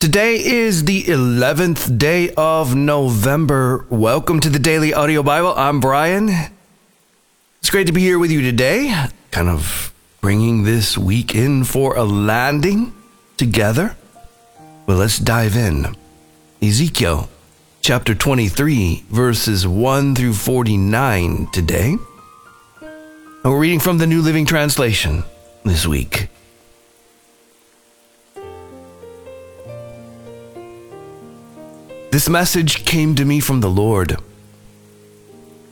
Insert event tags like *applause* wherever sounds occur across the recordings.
Today is the 11th day of November. Welcome to the Daily Audio Bible. I'm Brian. It's great to be here with you today, kind of bringing this week in for a landing together. Well, let's dive in. Ezekiel chapter 23, verses 1 through 49 today. And we're reading from the New Living Translation this week. This message came to me from the Lord.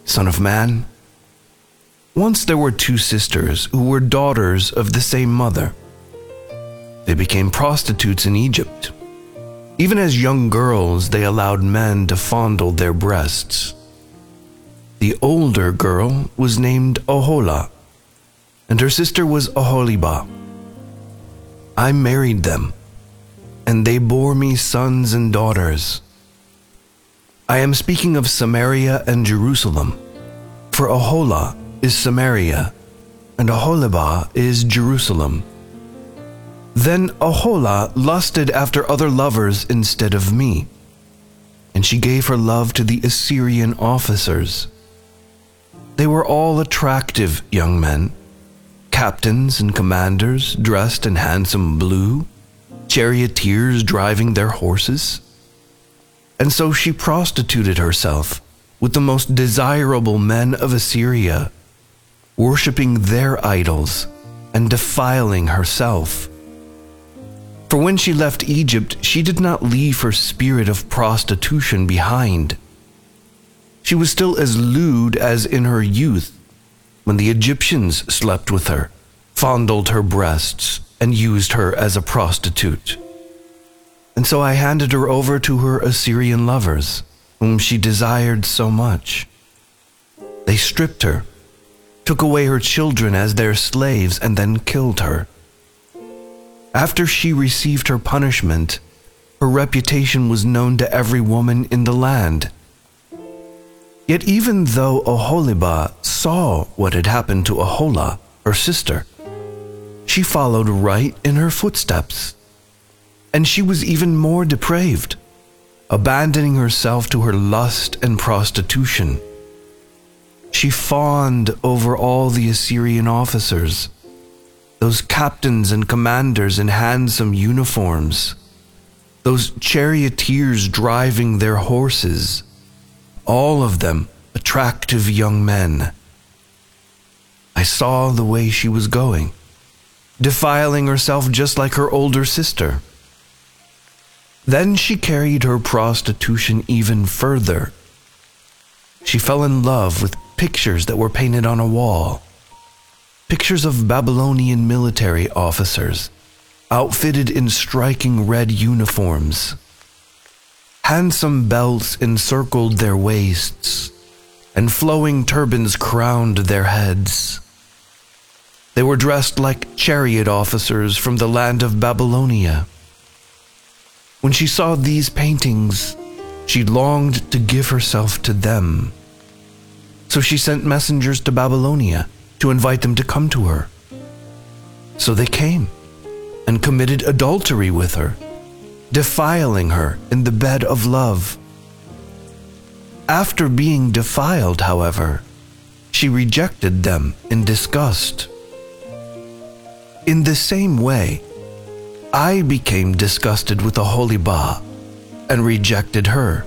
Son of man, once there were two sisters who were daughters of the same mother. They became prostitutes in Egypt. Even as young girls, they allowed men to fondle their breasts. The older girl was named Oholah, and her sister was Oholibah. I married them, and they bore me sons and daughters. I am speaking of Samaria and Jerusalem, for Oholah is Samaria, and Oholibah is Jerusalem. Then Oholah lusted after other lovers instead of me, and she gave her love to the Assyrian officers. They were all attractive young men, captains and commanders dressed in handsome blue, charioteers driving their horses and so she prostituted herself with the most desirable men of Assyria, worshipping their idols and defiling herself. For when she left Egypt, she did not leave her spirit of prostitution behind. She was still as lewd as in her youth, when the Egyptians slept with her, fondled her breasts, and used her as a prostitute and so I handed her over to her Assyrian lovers, whom she desired so much. They stripped her, took away her children as their slaves, and then killed her. After she received her punishment, her reputation was known to every woman in the land. Yet even though Oholibah saw what had happened to Oholah, her sister, she followed right in her footsteps and she was even more depraved, abandoning herself to her lust and prostitution. She fawned over all the Assyrian officers, those captains and commanders in handsome uniforms, those charioteers driving their horses, all of them attractive young men. I saw the way she was going, defiling herself just like her older sister. Then she carried her prostitution even further. She fell in love with pictures that were painted on a wall. Pictures of Babylonian military officers, outfitted in striking red uniforms. Handsome belts encircled their waists, and flowing turbans crowned their heads. They were dressed like chariot officers from the land of Babylonia. When she saw these paintings, she longed to give herself to them. So she sent messengers to Babylonia to invite them to come to her. So they came and committed adultery with her, defiling her in the bed of love. After being defiled, however, she rejected them in disgust. In the same way, I became disgusted with Oholibah and rejected her,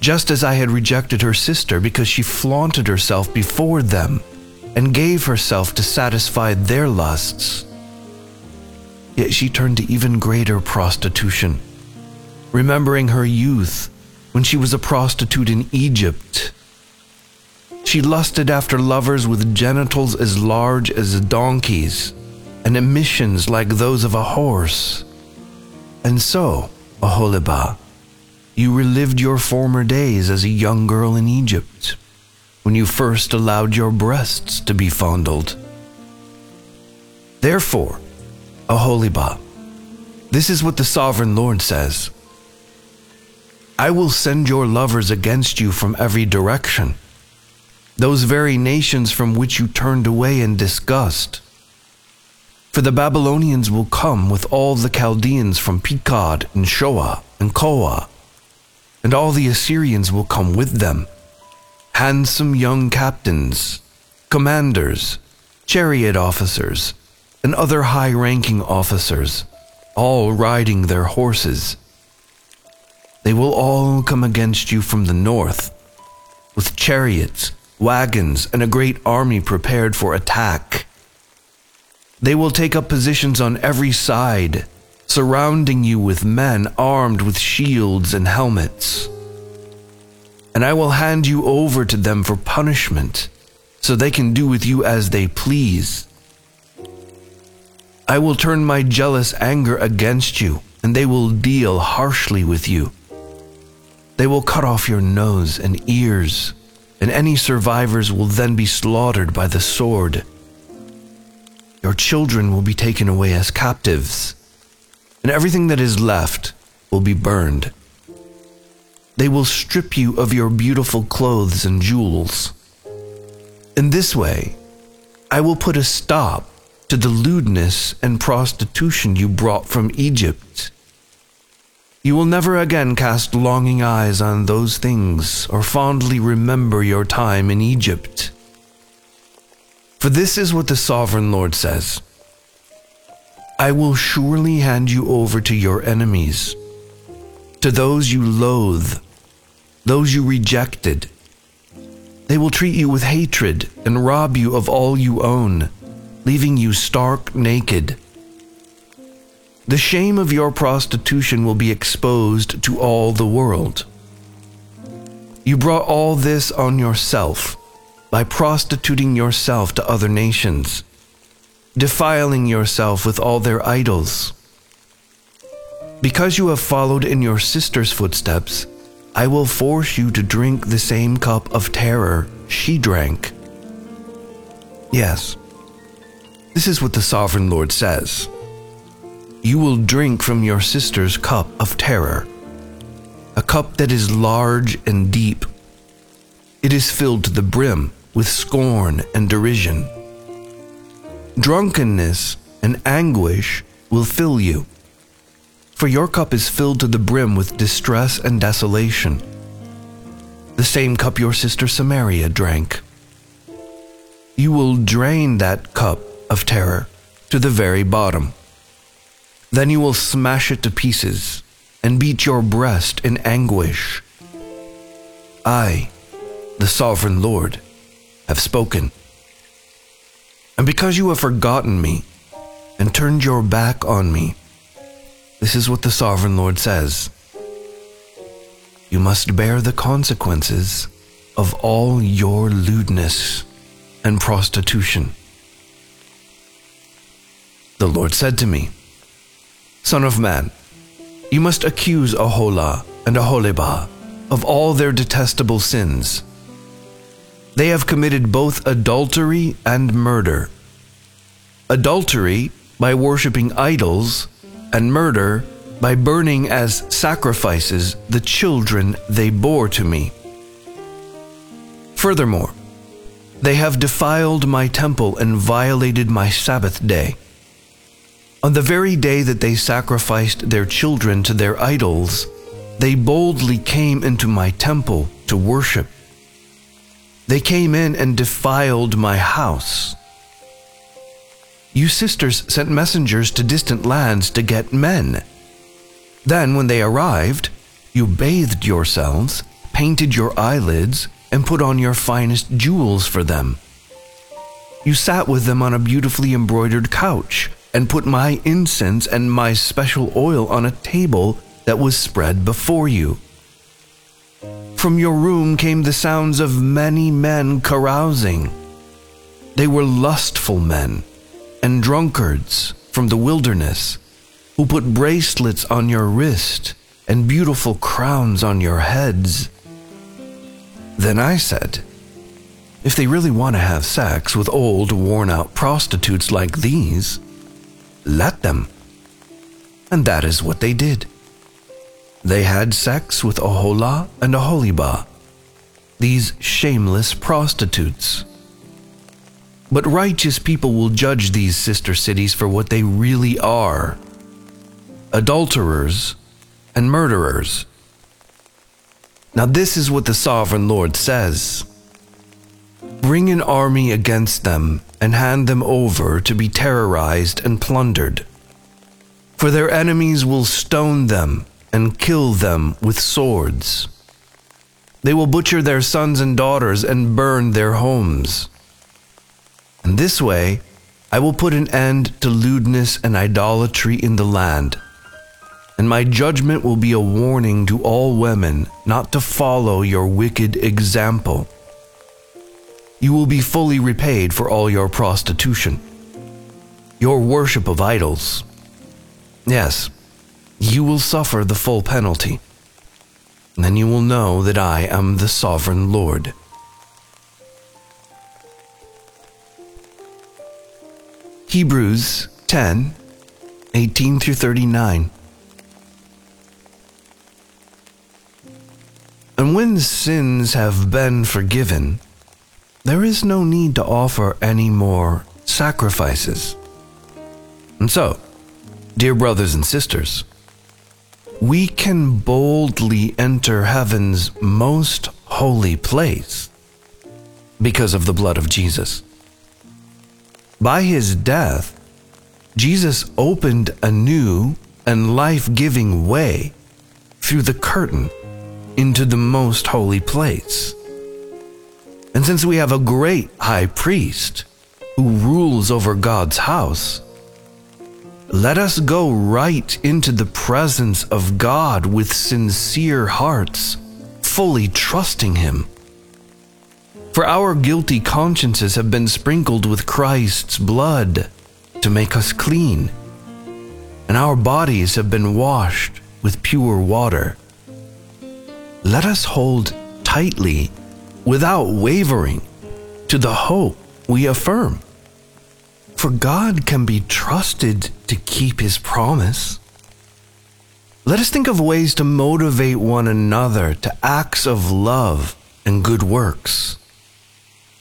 just as I had rejected her sister because she flaunted herself before them and gave herself to satisfy their lusts. Yet she turned to even greater prostitution, remembering her youth when she was a prostitute in Egypt. She lusted after lovers with genitals as large as donkeys and emissions like those of a horse. And so, Oholibah, you relived your former days as a young girl in Egypt, when you first allowed your breasts to be fondled. Therefore, Oholibah, this is what the sovereign Lord says I will send your lovers against you from every direction, those very nations from which you turned away in disgust For the Babylonians will come with all the Chaldeans from Pekod and Shoa and Koa, and all the Assyrians will come with them. Handsome young captains, commanders, chariot officers, and other high ranking officers, all riding their horses. They will all come against you from the north, with chariots, wagons, and a great army prepared for attack. They will take up positions on every side, surrounding you with men armed with shields and helmets. And I will hand you over to them for punishment, so they can do with you as they please. I will turn my jealous anger against you, and they will deal harshly with you. They will cut off your nose and ears, and any survivors will then be slaughtered by the sword. Your children will be taken away as captives, and everything that is left will be burned. They will strip you of your beautiful clothes and jewels. In this way, I will put a stop to the lewdness and prostitution you brought from Egypt. You will never again cast longing eyes on those things or fondly remember your time in Egypt. For this is what the sovereign Lord says I will surely hand you over to your enemies, to those you loathe, those you rejected. They will treat you with hatred and rob you of all you own, leaving you stark naked. The shame of your prostitution will be exposed to all the world. You brought all this on yourself by prostituting yourself to other nations, defiling yourself with all their idols. Because you have followed in your sister's footsteps, I will force you to drink the same cup of terror she drank. Yes, this is what the sovereign Lord says you will drink from your sister's cup of terror, a cup that is large and deep. It is filled to the brim with scorn and derision. Drunkenness and anguish will fill you, for your cup is filled to the brim with distress and desolation. The same cup your sister Samaria drank. You will drain that cup of terror to the very bottom. Then you will smash it to pieces and beat your breast in anguish. I, the sovereign Lord, have spoken. And because you have forgotten me and turned your back on me, this is what the sovereign Lord says You must bear the consequences of all your lewdness and prostitution. The Lord said to me, Son of man, you must accuse Oholah and Oholibah of all their detestable sins. They have committed both adultery and murder. Adultery by worshipping idols, and murder by burning as sacrifices the children they bore to me. Furthermore, they have defiled my temple and violated my Sabbath day. On the very day that they sacrificed their children to their idols, they boldly came into my temple to worship. They came in and defiled my house. You sisters sent messengers to distant lands to get men. Then, when they arrived, you bathed yourselves, painted your eyelids, and put on your finest jewels for them. You sat with them on a beautifully embroidered couch and put my incense and my special oil on a table that was spread before you. From your room came the sounds of many men carousing. They were lustful men and drunkards from the wilderness who put bracelets on your wrist and beautiful crowns on your heads. Then I said, If they really want to have sex with old, worn out prostitutes like these, let them. And that is what they did. They had sex with Oholah and Oholibah, these shameless prostitutes. But righteous people will judge these sister cities for what they really are adulterers and murderers. Now, this is what the sovereign Lord says Bring an army against them and hand them over to be terrorized and plundered. For their enemies will stone them and kill them with swords. They will butcher their sons and daughters and burn their homes. And this way, I will put an end to lewdness and idolatry in the land. And my judgment will be a warning to all women not to follow your wicked example. You will be fully repaid for all your prostitution, your worship of idols. Yes, you will suffer the full penalty. Then you will know that I am the sovereign Lord. Hebrews 10 18 through 39. And when sins have been forgiven, there is no need to offer any more sacrifices. And so, dear brothers and sisters, we can boldly enter heaven's most holy place because of the blood of Jesus. By his death, Jesus opened a new and life giving way through the curtain into the most holy place. And since we have a great high priest who rules over God's house, let us go right into the presence of God with sincere hearts, fully trusting Him. For our guilty consciences have been sprinkled with Christ's blood to make us clean, and our bodies have been washed with pure water. Let us hold tightly, without wavering, to the hope we affirm. For God can be trusted to keep his promise. Let us think of ways to motivate one another to acts of love and good works.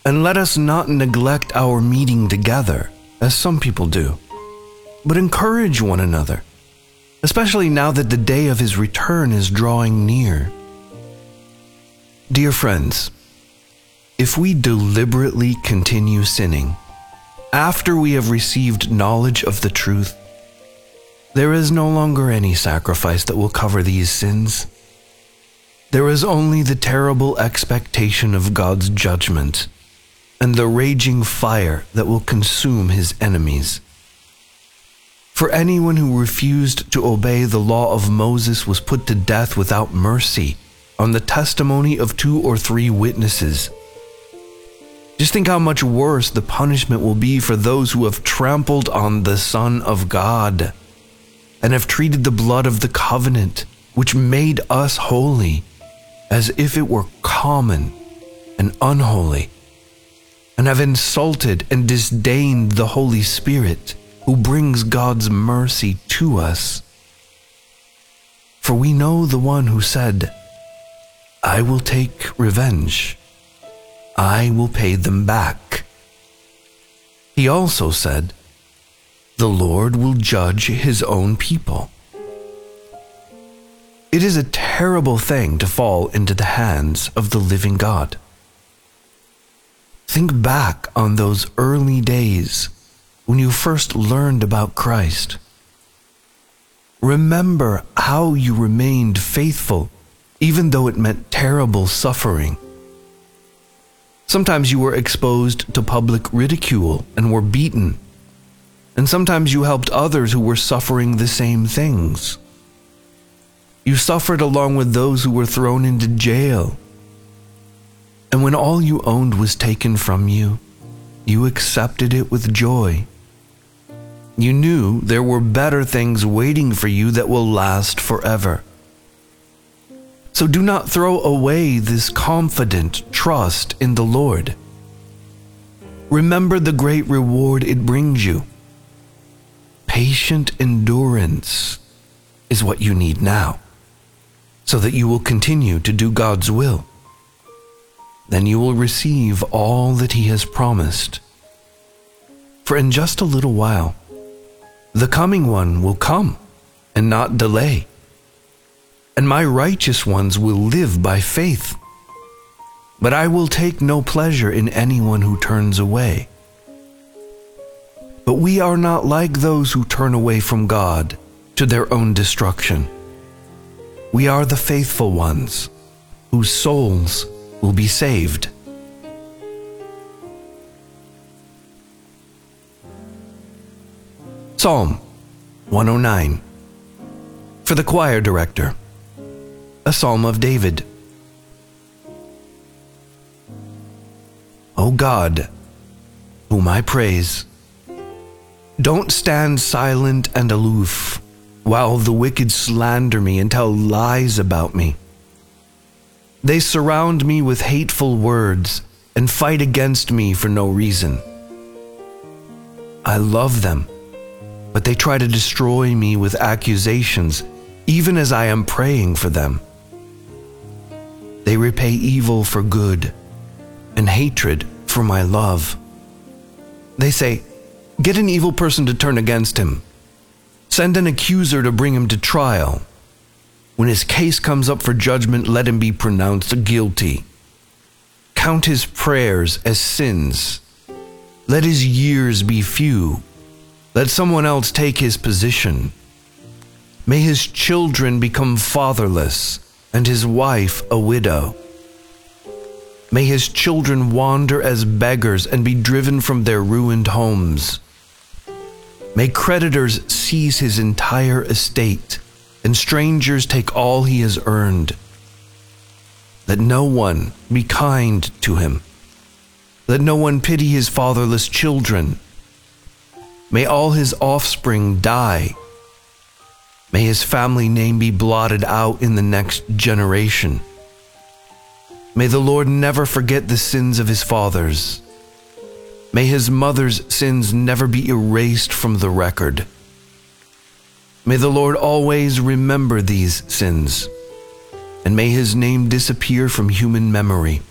And let us not neglect our meeting together, as some people do, but encourage one another, especially now that the day of his return is drawing near. Dear friends, if we deliberately continue sinning, after we have received knowledge of the truth, there is no longer any sacrifice that will cover these sins. There is only the terrible expectation of God's judgment and the raging fire that will consume his enemies. For anyone who refused to obey the law of Moses was put to death without mercy on the testimony of two or three witnesses. Just think how much worse the punishment will be for those who have trampled on the Son of God and have treated the blood of the covenant, which made us holy, as if it were common and unholy and have insulted and disdained the Holy Spirit who brings God's mercy to us. For we know the one who said, I will take revenge, I will pay them back. He also said, The Lord will judge his own people. It is a terrible thing to fall into the hands of the living God. Think back on those early days when you first learned about Christ. Remember how you remained faithful, even though it meant terrible suffering. Sometimes you were exposed to public ridicule and were beaten. And sometimes you helped others who were suffering the same things. You suffered along with those who were thrown into jail and when all you owned was taken from you, you accepted it with joy. You knew there were better things waiting for you that will last forever. So do not throw away this confident trust in the Lord. Remember the great reward it brings you. Patient endurance is what you need now, so that you will continue to do God's will then you will receive all that he has promised For in just a little while, the coming one will come and not delay, and my righteous ones will live by faith. But I will take no pleasure in anyone who turns away. But we are not like those who turn away from God to their own destruction. We are the faithful ones whose souls will be saved. Psalm 109 For the choir director, a psalm of David. O God, whom I praise, don't stand silent and aloof while the wicked slander me and tell lies about me. They surround me with hateful words and fight against me for no reason. I love them, but they try to destroy me with accusations, even as I am praying for them. They repay evil for good and hatred for my love. They say, Get an evil person to turn against him. Send an accuser to bring him to trial. When his case comes up for judgment, let him be pronounced guilty. Count his prayers as sins. Let his years be few. Let someone else take his position. May his children become fatherless and his wife a widow. May his children wander as beggars and be driven from their ruined homes. May creditors seize his entire estate, and strangers take all he has earned. Let no one be kind to him. Let no one pity his fatherless children. May all his offspring die. May his family name be blotted out in the next generation. May the Lord never forget the sins of his fathers. May his mother's sins never be erased from the record. May the Lord always remember these sins, and may his name disappear from human memory.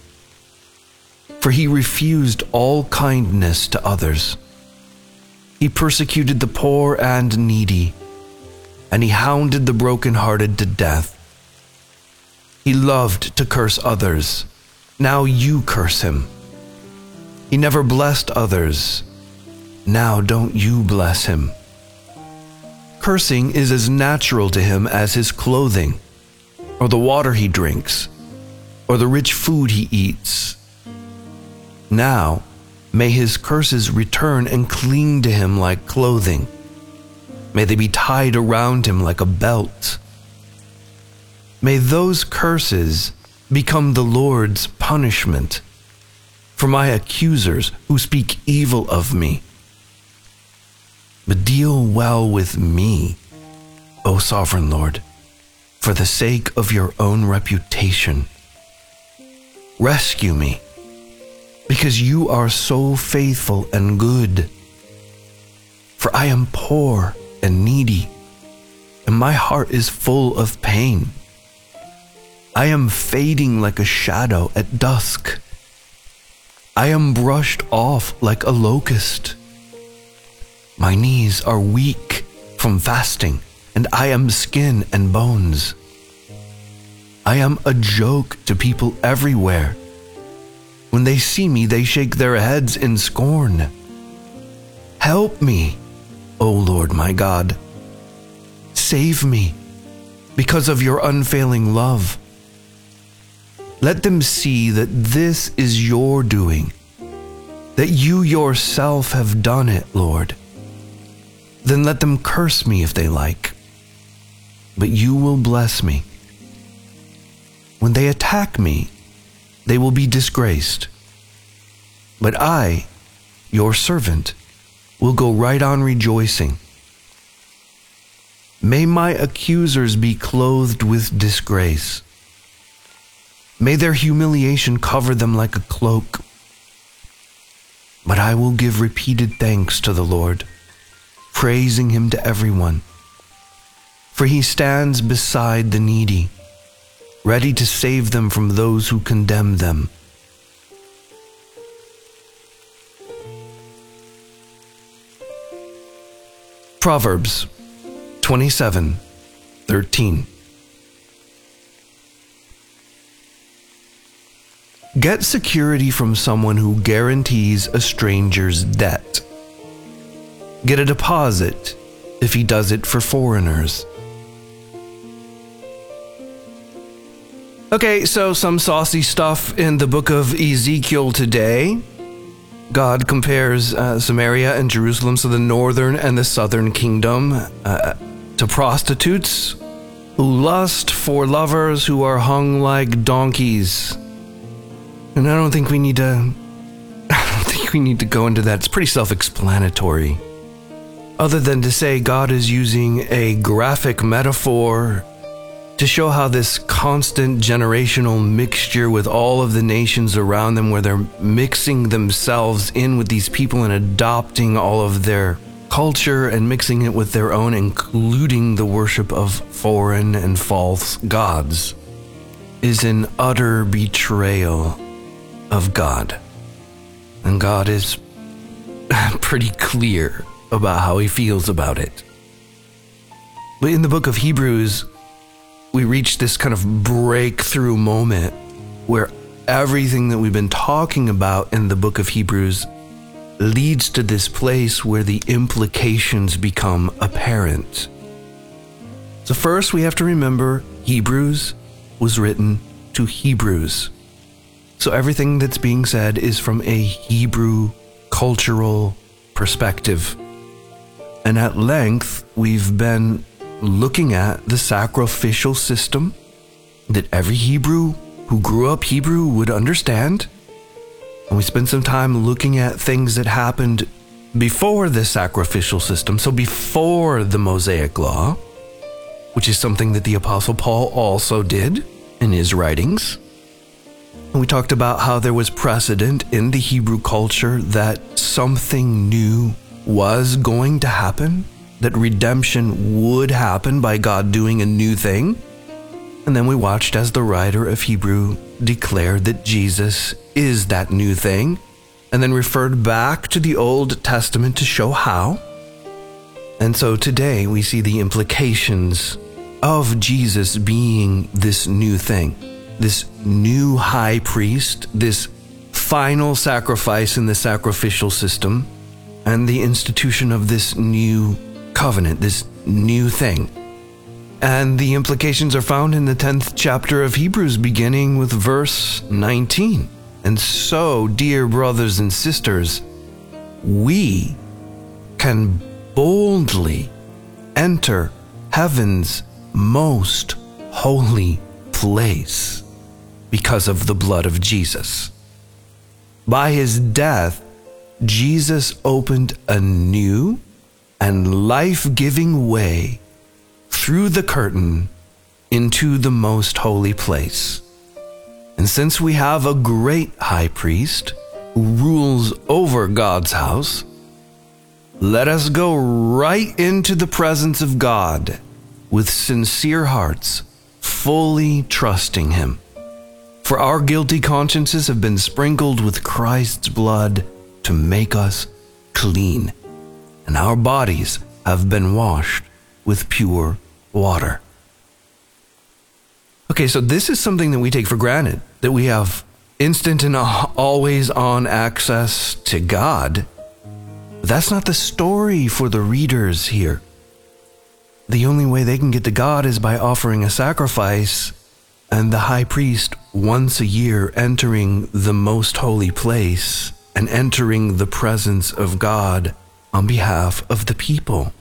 For he refused all kindness to others. He persecuted the poor and needy, and he hounded the broken-hearted to death. He loved to curse others. Now you curse him. He never blessed others. Now don't you bless him. Cursing is as natural to him as his clothing, or the water he drinks, or the rich food he eats. Now, may his curses return and cling to him like clothing. May they be tied around him like a belt. May those curses become the Lord's punishment for my accusers who speak evil of me. But deal well with me, O sovereign Lord, for the sake of your own reputation. Rescue me, because you are so faithful and good. For I am poor and needy, and my heart is full of pain. I am fading like a shadow at dusk. I am brushed off like a locust. My knees are weak from fasting, and I am skin and bones. I am a joke to people everywhere. When they see me, they shake their heads in scorn. Help me, O Lord my God. Save me because of your unfailing love. Let them see that this is your doing, that you yourself have done it, Lord. Then let them curse me if they like, but you will bless me. When they attack me, they will be disgraced. But I, your servant, will go right on rejoicing. May my accusers be clothed with disgrace May their humiliation cover them like a cloak. But I will give repeated thanks to the Lord, praising him to everyone. For he stands beside the needy, ready to save them from those who condemn them. Proverbs 27 13. Get security from someone who guarantees a stranger's debt. Get a deposit if he does it for foreigners. Okay, so some saucy stuff in the book of Ezekiel today. God compares uh, Samaria and Jerusalem, so the northern and the southern kingdom, uh, to prostitutes who lust for lovers who are hung like donkeys. And I don't think we need to. *laughs* I don't think we need to go into that. It's pretty self explanatory. Other than to say God is using a graphic metaphor to show how this constant generational mixture with all of the nations around them, where they're mixing themselves in with these people and adopting all of their culture and mixing it with their own, including the worship of foreign and false gods, is an utter betrayal of God. And God is *laughs* pretty clear about how he feels about it. But in the book of Hebrews, we reach this kind of breakthrough moment where everything that we've been talking about in the book of Hebrews leads to this place where the implications become apparent. So, first, we have to remember Hebrews was written to Hebrews. So everything that's being said is from a Hebrew cultural perspective. And at length, we've been looking at the sacrificial system that every Hebrew who grew up Hebrew would understand. And we spent some time looking at things that happened before the sacrificial system, so before the Mosaic Law, which is something that the Apostle Paul also did in his writings. We talked about how there was precedent in the Hebrew culture that something new was going to happen, that redemption would happen by God doing a new thing. And then we watched as the writer of Hebrew declared that Jesus is that new thing, and then referred back to the Old Testament to show how. And so today we see the implications of Jesus being this new thing this new high priest, this final sacrifice in the sacrificial system, and the institution of this new covenant, this new thing. And the implications are found in the 10th chapter of Hebrews, beginning with verse 19. And so, dear brothers and sisters, we can boldly enter heaven's most holy place because of the blood of Jesus. By his death, Jesus opened a new and life giving way through the curtain into the most holy place. And since we have a great high priest who rules over God's house, let us go right into the presence of God with sincere hearts, fully trusting Him. For our guilty consciences have been sprinkled with Christ's blood to make us clean, and our bodies have been washed with pure water. Okay, so this is something that we take for granted that we have instant and *laughs* always on access to God. That's not the story for the readers here. The only way they can get to God is by offering a sacrifice and the high priest once a year entering the most holy place and entering the presence of God on behalf of the people.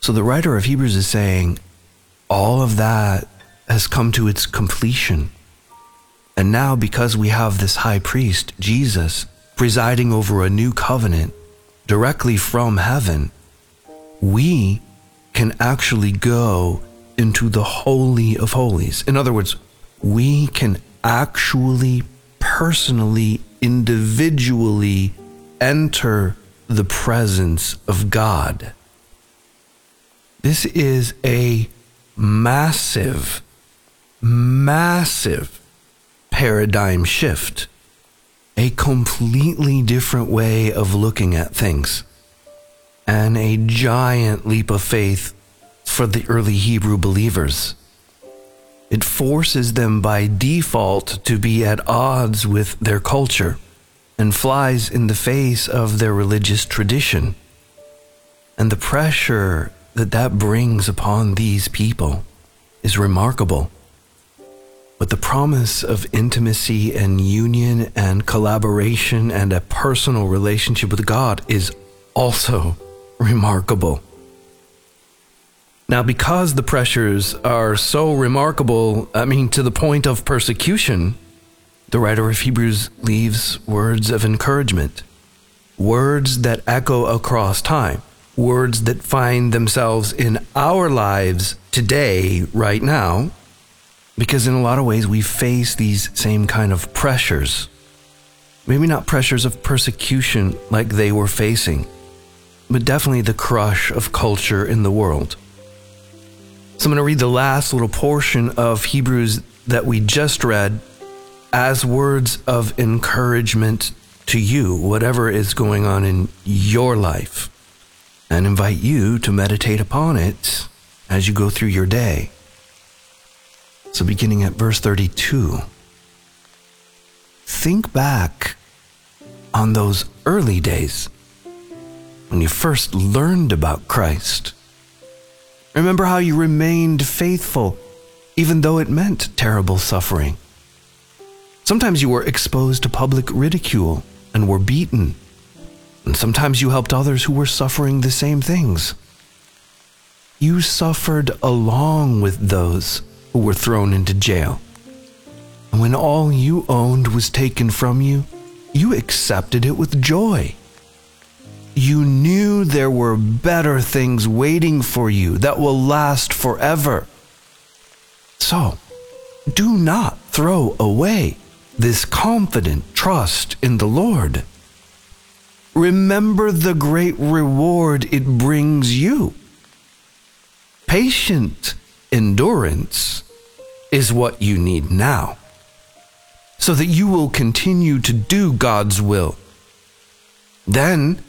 So the writer of Hebrews is saying all of that has come to its completion. And now, because we have this high priest, Jesus, presiding over a new covenant directly from heaven, we can actually go into the Holy of Holies. In other words, we can actually, personally, individually enter the presence of God. This is a massive, massive paradigm shift, a completely different way of looking at things. and a giant leap of faith for the early Hebrew believers. It forces them by default to be at odds with their culture and flies in the face of their religious tradition. And the pressure that that brings upon these people is remarkable. But the promise of intimacy and union and collaboration and a personal relationship with God is also *laughs* remarkable. Now, because the pressures are so remarkable, I mean, to the point of persecution, the writer of Hebrews leaves words of encouragement, words that echo across time, words that find themselves in our lives today, right now, because in a lot of ways we face these same kind of pressures. Maybe not pressures of persecution like they were facing, but definitely the crush of culture in the world. So I'm going to read the last little portion of Hebrews that we just read as words of encouragement to you, whatever is going on in your life, and invite you to meditate upon it as you go through your day. So, beginning at verse 32, think back on those early days when you first learned about Christ. Remember how you remained faithful, even though it meant terrible suffering. Sometimes you were exposed to public ridicule and were beaten. And sometimes you helped others who were suffering the same things. You suffered along with those who were thrown into jail. And when all you owned was taken from you, you accepted it with joy you knew there were better things waiting for you that will last forever. So, do not throw away this confident trust in the Lord. Remember the great reward it brings you. Patient endurance is what you need now, so that you will continue to do God's will. Then,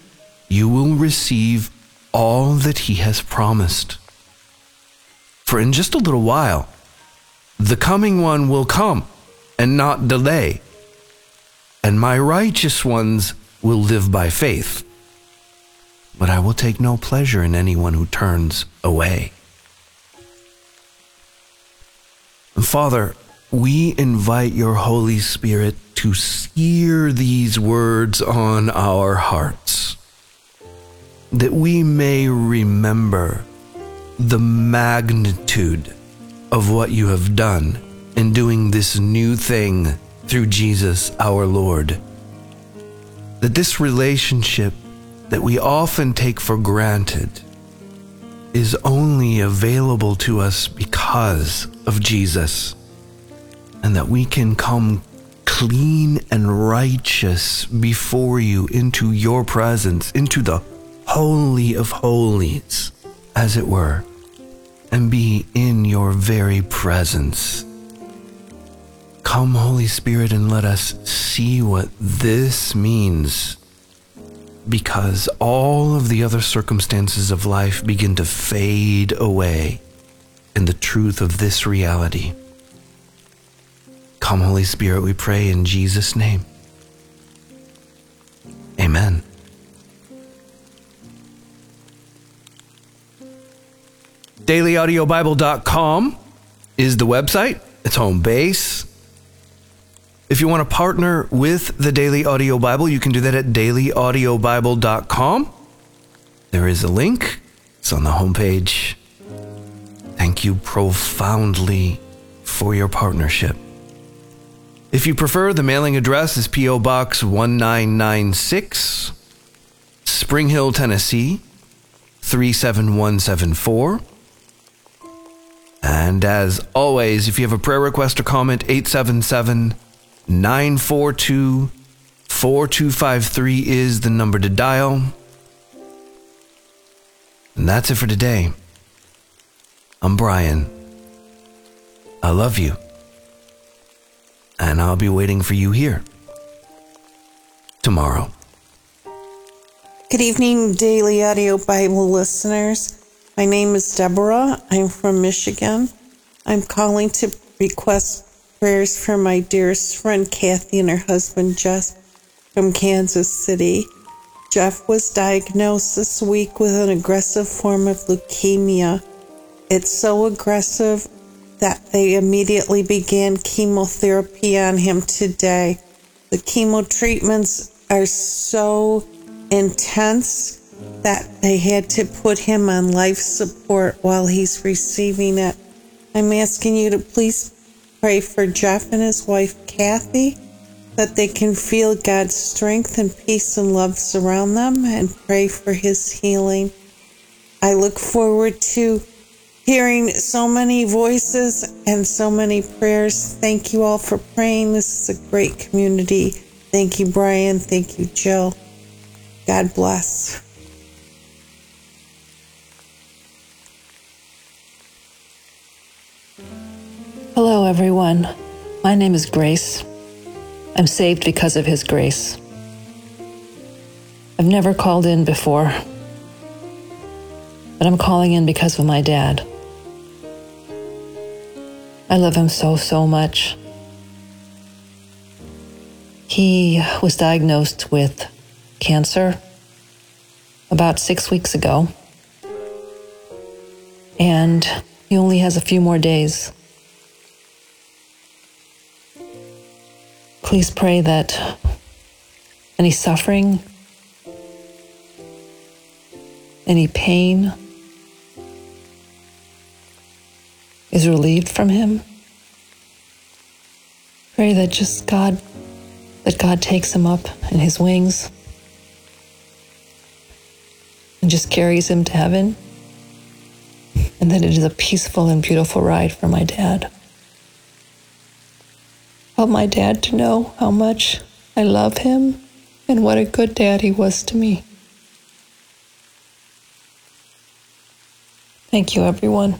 you will receive all that he has promised. For in just a little while, the coming one will come and not delay, and my righteous ones will live by faith. But I will take no pleasure in anyone who turns away. Father, we invite your Holy Spirit to sear these words on our hearts that we may remember the magnitude of what you have done in doing this new thing through Jesus our Lord. That this relationship that we often take for granted is only available to us because of Jesus, and that we can come clean and righteous before you into your presence, into the holy of holies, as it were, and be in your very presence. Come, Holy Spirit, and let us see what this means. Because all of the other circumstances of life begin to fade away in the truth of this reality. Come, Holy Spirit, we pray in Jesus' name. Amen. dailyaudiobible.com is the website, it's home base. If you want to partner with the Daily Audio Bible, you can do that at dailyaudiobible.com. There is a link, it's on the homepage. Thank you profoundly for your partnership. If you prefer, the mailing address is P.O. Box 1996, Spring Hill, Tennessee 37174. And as always, if you have a prayer request or comment, 877 942 4253 is the number to dial. And that's it for today. I'm Brian. I love you. And I'll be waiting for you here tomorrow. Good evening, Daily Audio Bible listeners. My name is Deborah. I'm from Michigan. I'm calling to request prayers for my dearest friend Kathy and her husband Jeff from Kansas City. Jeff was diagnosed this week with an aggressive form of leukemia. It's so aggressive that they immediately began chemotherapy on him today. The chemo treatments are so intense that they had to put him on life support while he's receiving it. I'm asking you to please pray for Jeff and his wife Kathy that they can feel God's strength and peace and love surround them and pray for his healing. I look forward to hearing so many voices and so many prayers. Thank you all for praying. This is a great community. Thank you, Brian. Thank you, Jill. God bless. Everyone. My name is Grace. I'm saved because of His grace. I've never called in before, but I'm calling in because of my dad. I love him so, so much. He was diagnosed with cancer about six weeks ago, and he only has a few more days. Please pray that any suffering, any pain is relieved from him. Pray that just God, that God takes him up in his wings and just carries him to heaven. And that it is a peaceful and beautiful ride for my dad. My dad to know how much I love him and what a good dad he was to me. Thank you, everyone.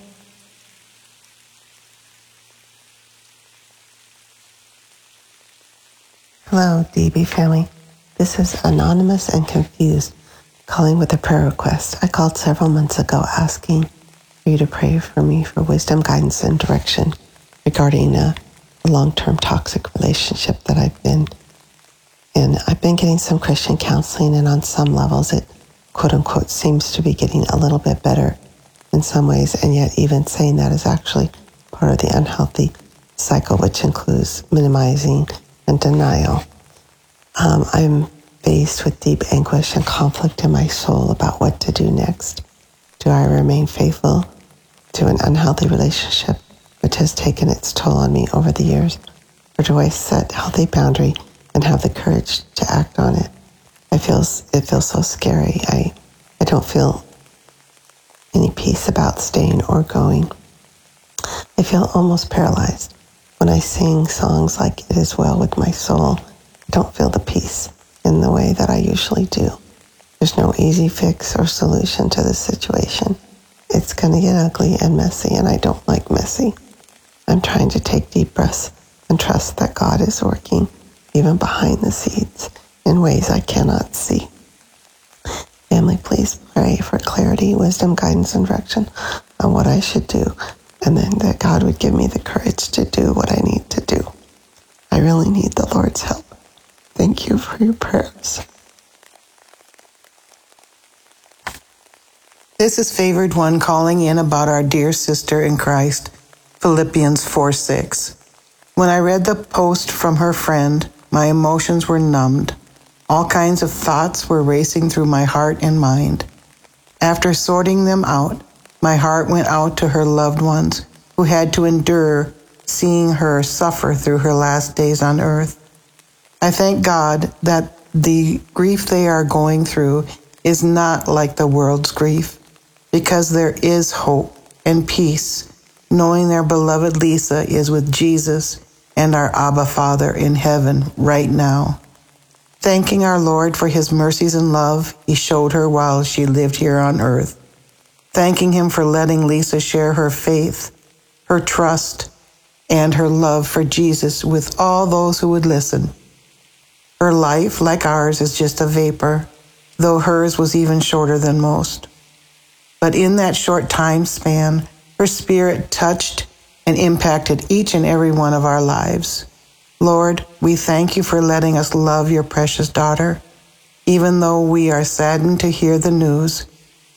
Hello, DB family. This is Anonymous and Confused calling with a prayer request. I called several months ago asking for you to pray for me for wisdom, guidance, and direction regarding a long term toxic relationship that I've been in. I've been getting some Christian counseling, and on some levels, it quote unquote seems to be getting a little bit better in some ways, and yet, even saying that is actually part of the unhealthy cycle, which includes minimizing and denial. Um, I'm faced with deep anguish and conflict in my soul about what to do next. Do I remain faithful to an unhealthy relationship which has taken its toll on me over the years? Or do I set healthy boundary and have the courage to act on it? I feel it feels so scary. I I don't feel any peace about staying or going. I feel almost paralyzed when I sing songs like It Is Well With My Soul, I don't feel the peace in the way that I usually do. There's no easy fix or solution to this situation. It's going to get ugly and messy, and I don't like messy. I'm trying to take deep breaths and trust that God is working even behind the scenes in ways I cannot see. Family, please pray for clarity, wisdom, guidance, and direction on what I should do and then that God would give me the courage to do what I need to do. I really need the Lord's help. Thank you for your prayers. This is Favored One calling in about our dear sister in Christ, Philippians 4 6. When I read the post from her friend, my emotions were numbed. All kinds of thoughts were racing through my heart and mind. After sorting them out, my heart went out to her loved ones who had to endure seeing her suffer through her last days on earth. I thank God that the grief they are going through is not like the world's grief because there is hope and peace knowing their beloved Lisa is with Jesus and our Abba Father in heaven right now. Thanking our Lord for his mercies and love he showed her while she lived here on earth thanking him for letting Lisa share her faith, her trust, and her love for Jesus with all those who would listen. Her life, like ours, is just a vapor, though hers was even shorter than most. But in that short time span, her spirit touched and impacted each and every one of our lives. Lord, we thank you for letting us love your precious daughter. Even though we are saddened to hear the news,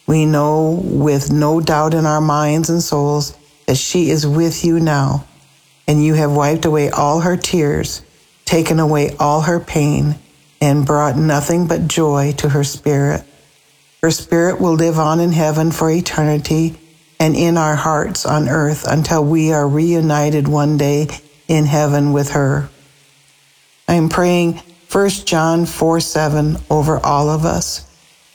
we know with no doubt in our minds and souls that she is with you now, and you have wiped away all her tears, taken away all her pain, and brought nothing but joy to her spirit. Her spirit will live on in heaven for eternity and in our hearts on earth until we are reunited one day in heaven with her. I am praying 1 John 4 7 over all of us,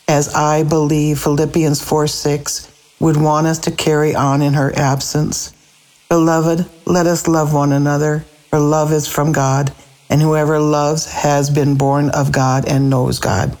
as I believe Philippians 4 6 would want us to carry on in her absence. Beloved, let us love one another, for love is from God, and whoever loves has been born of God and knows God.